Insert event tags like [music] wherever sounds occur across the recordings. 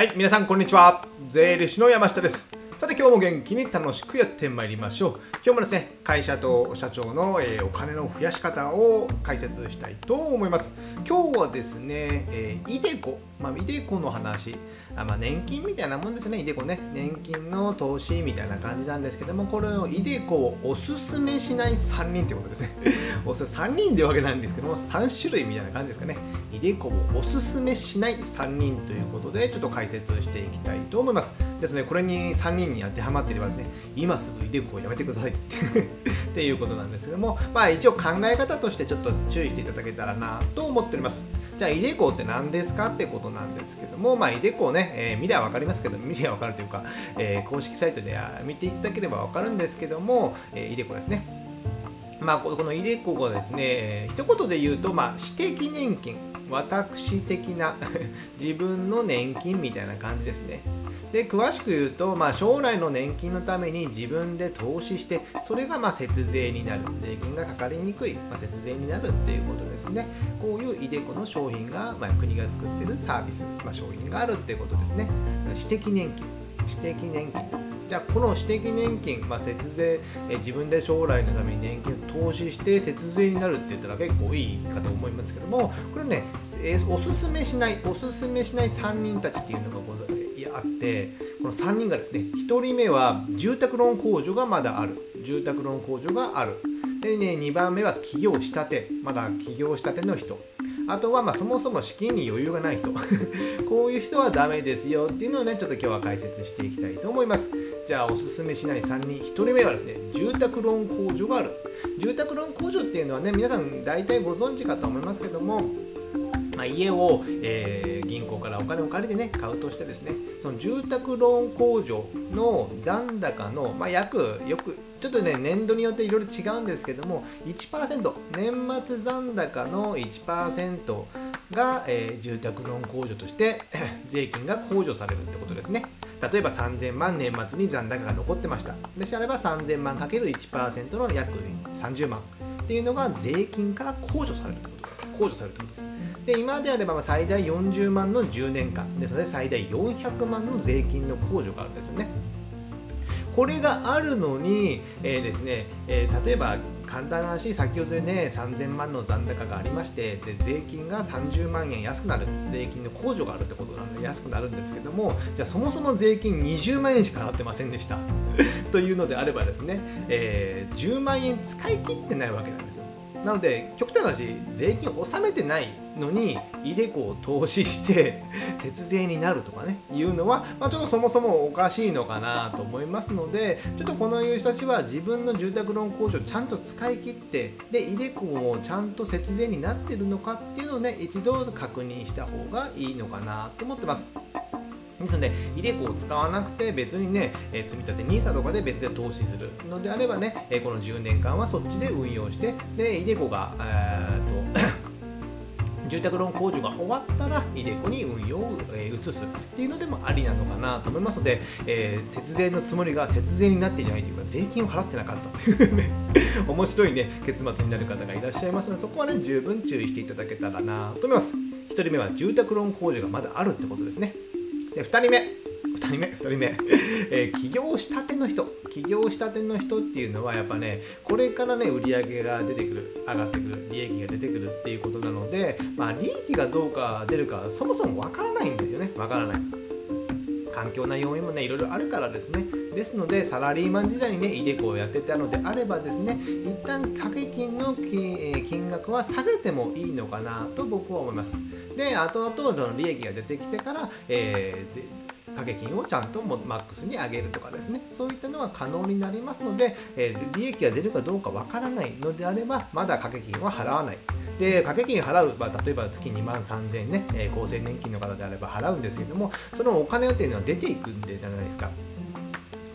はい、皆さんこんにちは。税理士の山下です。さて今日も元気に楽しくやってまいりましょう。今日もですね、会社と社長の、えーお金の増やし方を解説したいと思います。今日はですね、えー、イデコ、まあ、イデコの話、あまあ、年金みたいなもんですよね、イデコね。年金の投資みたいな感じなんですけども、これのイデコをおすすめしない3人ということですね。[laughs] おす3人でわけなんですけども、3種類みたいな感じですかね。イデコをおすすめしない3人ということで、ちょっと解説していきたいと思います。ですね、これに3人に当てはまっていればですね、今すぐイデコをやめてください [laughs] っていうことなんですけども、まあ一応考え方としてちょっと注意していただけたらなと思っております。じゃあ、イデコって何ですかってことなんですけども、まあ、イデコね、えー見りゃわかりますけど、見りゃわかるというか、えー公式サイトで見ていただければわかるんですけども、えーイデコですね。まあ、ここのイデコがですね、えー一言で言うと、まあ、私的年金、私的な [laughs] 自分の年金みたいな感じですね。で詳しく言うと、まあ、将来の年金のために自分で投資してそれがまあ節税になる税金がかかりにくい、まあ、節税になるっていうことですね。こういうイデコの商品が、まあ、国が作ってるサービス、まあ、商品があるっていうことですね。私的年金私的年金。じゃあこの私的年金、まあ、節税え自分で将来のために年金を投資して節税になるって言ったら結構いいかと思いますけどもこれね、えおすすめしないおすすめしない3人たちっていうのがございやあってこの3人がですね1人目は住宅ローン控除がまだある。住宅ローン控除がある。でね2番目は起業したて。まだ起業したての人。あとはまそもそも資金に余裕がない人。[laughs] こういう人はダメですよっていうのをねちょっと今日は解説していきたいと思います。じゃあおすすめしない3人。1人目はですね住宅ローン控除がある。住宅ローン控除っていうのはね皆さん大体ご存知かと思いますけどもまあ、家を、えー銀行からお金を借りてね買うとしてですねその住宅ローン控除の残高の、まあ、約よくちょっとね年度によっていろいろ違うんですけども1%年末残高の1%が、えー住宅ローン控除として [clears throat] 税金が控除されるってことですね。例えば3000万年末に残高が残ってました。でしたらば3000万かける1%の約30万っていうのが税金から控除されるってこと控除されるってことです。で今であればま最大40万の10年間。ですので最大400万の税金の控除があるんですよね。これがあるのに、えーですねえー例えば簡単な話先ほどね3000万の残高がありましてで税金が30万円安くなる。税金の控除があるってことなので安くなるんですけどもじゃあそもそも税金20万円しか払ってませんでした。というのであればですね、えー10万円使い切ってないわけなんですよ。なので極端な話税金を納めてないのにイデコを投資して [laughs] 節税になるとかねいうのは、まあ、ちょっとそもそもおかしいのかなと思いますのでちょっとこのいう人たちは自分の住宅ローン控除をちゃんと使い切ってでイデコもちゃんと節税になってるのかっていうのをね一度確認した方がいいのかなと思ってます。ですので、イデコを使わなくて別にね、え積み立て NISA とかで別で投資するのであればね、えこの10年間はそっちで運用して、で、イデコが、えーと [coughs] 住宅ローン控除が終わったら、イデコに運用を、え移すっていうのでもありなのかなと思いますので、えー節税のつもりが節税になっていないというか、税金を払ってなかったというね、[laughs] 面白いね、結末になる方がいらっしゃいますので、そこはね、十分注意していただけたらなと思います。1人目は住宅ローン控除がまだあるってことですね。で2人目。2人目2人目、[laughs] えー起業したての人。起業したての人っていうのはやっぱねこれからね売り上げが出てくる上がってくる利益が出てくるっていうことなのでまあ利益がどうか出るかそもそもわからないんですよね。わからない。環境な要因もねいろいろあるからですね。ですのでサラリーマン時代にねイデコをやってたのであればですね一旦掛け金の金,、え金額は下げてもいいのかなと僕は思います。で後々の利益が出てきてから、えー掛け金をちゃんともマックスに上げるとかですね。そういったのは可能になりますので、えー利益が出るかどうかわからないのであればまだ掛け金は払わない。で掛け金払う、まあ、例えば月2万3000円ね、えー厚生年金の方であれば払うんですけどもそのお金っていうのは出ていくんでじゃないですか。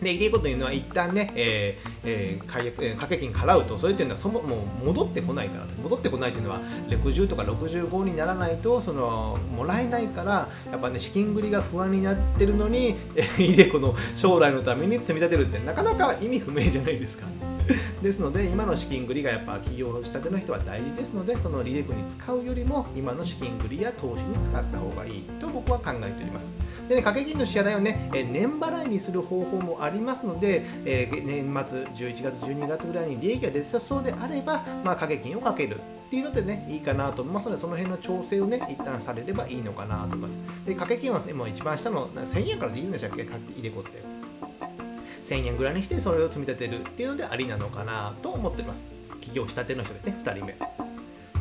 で、イデコというのは一旦ね、えーえー解約え掛け金払うと、それっていうのはそももう戻ってこないから、戻ってこないというのは、60とか65にならないと、そのもらえないから、やっぱね、資金繰りが不安になってるのに、えーイデコの将来のために積み立てるって、なかなか意味不明じゃないですか。[laughs] ですので今の資金繰りがやっぱ起業したての人は大事ですのでそのリデコに使うよりも今の資金繰りや投資に使った方がいいと僕は考えておりますでね掛け金の支払いをね年払いにする方法もありますので、えー、年末11月12月ぐらいに利益が出てそうであれば、まあ、掛け金をかけるっていうのでね、いいかなと思いますので、その辺の調整をね、一旦されればいいのかなと思います。で、掛け金は、もう一番下の1000円からでいいんでしたっけ、イデコって。1000円ぐらいにしてそれを積み立てるっていうのでありなのかなと思ってます。起業したての人ですね、2人目。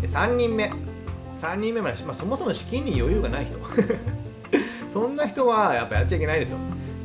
で3人目。3人目まで、まあ、そもそも資金に余裕がない人。[laughs] そんな人はやっぱやっちゃいけないですよ。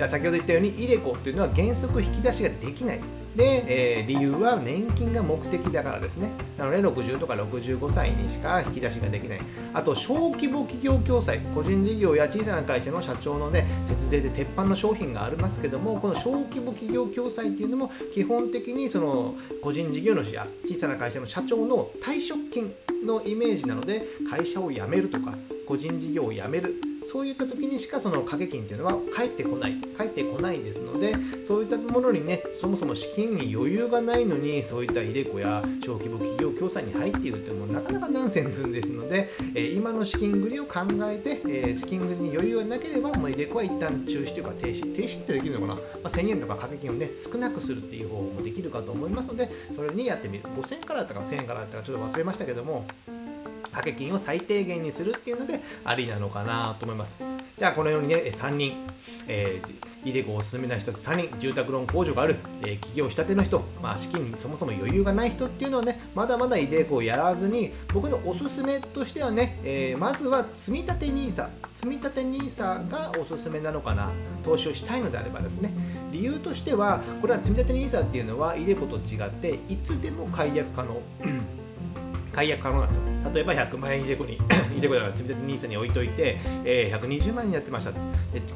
先ほど言ったように、イデコっていうのは原則引き出しができない。で、えー、理由は年金が目的だからですね。なので60とか65歳にしか引き出しができない。あと、小規模企業共済、個人事業や小さな会社の社長のね、節税で鉄板の商品がありますけども、この小規模企業共済っていうのも基本的にその個人事業主や小さな会社の社長の退職金のイメージなので、会社を辞めるとか、個人事業を辞めるそういった時にしかその掛け金っていうのは返ってこない返ってこないですのでそういったものにねそもそも資金に余裕がないのにそういったイデコや小規模企業共済に入っているっていうのもなかなかナンセンスですので、えー、今の資金繰りを考えて、えー、資金繰りに余裕がなければもうイデコは一旦中止というか停止停止ってできるのかな、まあ、1000円とか掛け金をね少なくするっていう方法もできるかと思いますのでそれにやってみる。5000円からだったか1000円からだったかちょっと忘れましたけども掛け金を最低限にするっていうのでありなのかなと思います。じゃあこのようにね、3人、えー、イデコおすすめな人3人、住宅ローン控除がある、えー、起業したての人、まあ、資金にそもそも余裕がない人っていうのはね、まだまだイデコをやらずに、僕のおすすめとしてはね、えー、まずは積立 NISA、積立 NISA がおすすめなのかな、投資をしたいのであればですね、理由としては、これは積立 NISA っていうのは、イデコと違って、いつでも解約可能。解約可能なんですよ例えば100万円イデコにイデコじゃない積立 NISA に置いといて、えー、120万円になってました。で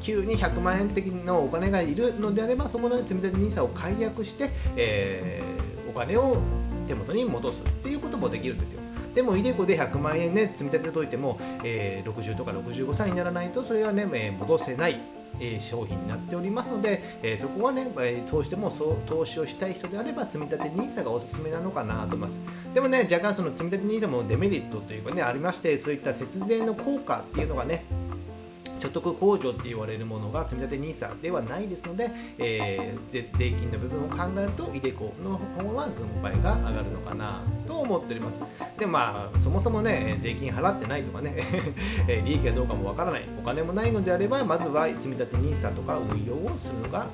急に100万円的のお金がいるのであればそこの積立 NISA を解約して、えー、お金を手元に戻すっていうこともできるんですよ。でも、イデコで100万円ね、積み立てといても、えー、60とか65歳にならないと、それはね、えー、戻せない。え商品になっておりますので、えそこはね、え投資でもそう投資をしたい人であれば積立 NISA がおすすめなのかなと思います。でもね若干その積立 NISA もデメリットというかねありましてそういった節税の効果っていうのがね所得控除って言われるものが積立 NISA ではないですので、えー、税金の部分を考えると iDeCo の方は軍配が上がるのかなと思っております。でまあそもそもね税金払ってないとかね [laughs] 利益がどうかもわからない。お金もないのであればまずは積立 NISA とか運用をするのが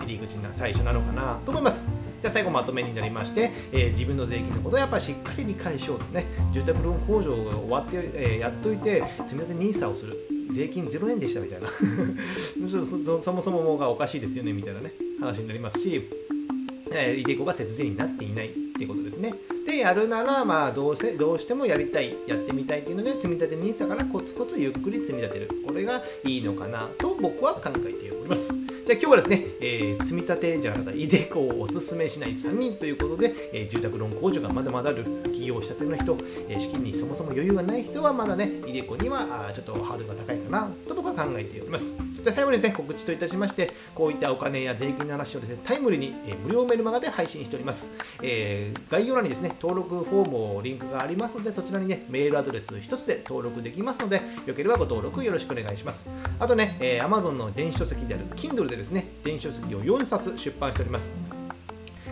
入り口な最初なのかなと思います。じゃあ最後まとめになりまして、えー、自分の税金のことをやっぱりしっかり理解しようとね住宅ローン控除が終わって、えー、やっといて積立 NISA をする。税金0円でしたみたいな [laughs] そそもそもがおかしいですよねみたいなね話になりますし、えー、イデコが節税になっていないっていうことですね。で、やるなら、まあどうせ、どうしてもやりたい、やってみたいっていうので、積み立て NISA からコツコツゆっくり積み立てる。これがいいのかなと僕は考えているります。じゃあ今日はですね、えー、積み立てじゃなかったイデコをおすすめしない3人ということで、えー、住宅ローン控除がまだまだある起業したての人、えー、資金にそもそも余裕がない人はまだね、イデコにはあちょっとハードルが高いかなと僕は考えております。で最後にですね、告知といたしまして、こういったお金や税金の話をですね、タイムリーに、え、無料メルマガで配信しております。えー、概要欄にですね、登録フォームをリンクがありますので、そちらにね、メールアドレス1つで登録できますので、よければご登録よろしくお願いします。あとね、えー、Amazon の電子書籍である Kindle でですね、電子書籍籍を4冊出版しております。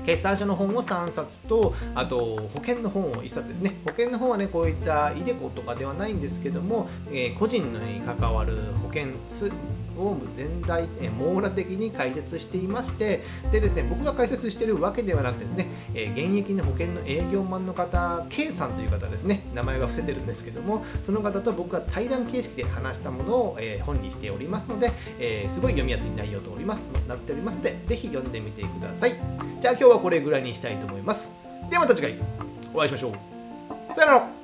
決算書の本を3冊と、あと保険の本を1冊ですね。保険の本はね、こういったイデコとかではないんですけども、えー、個人に関わる保険を全体、え網羅的に解説していましてでですね僕が解説してるわけではなくてですね、え現役の保険の営業マンの方 K さんという方ですね名前が伏せてるんですけどもその方と僕が対談形式で話したものを、え本にしておりますので、えすごい読みやすい内容とおりますなっておりますのでぜひ読んでみてください。じゃあ今日はこれぐらいにしたいと思います。ではまた次回お会いしましょう。さよなら。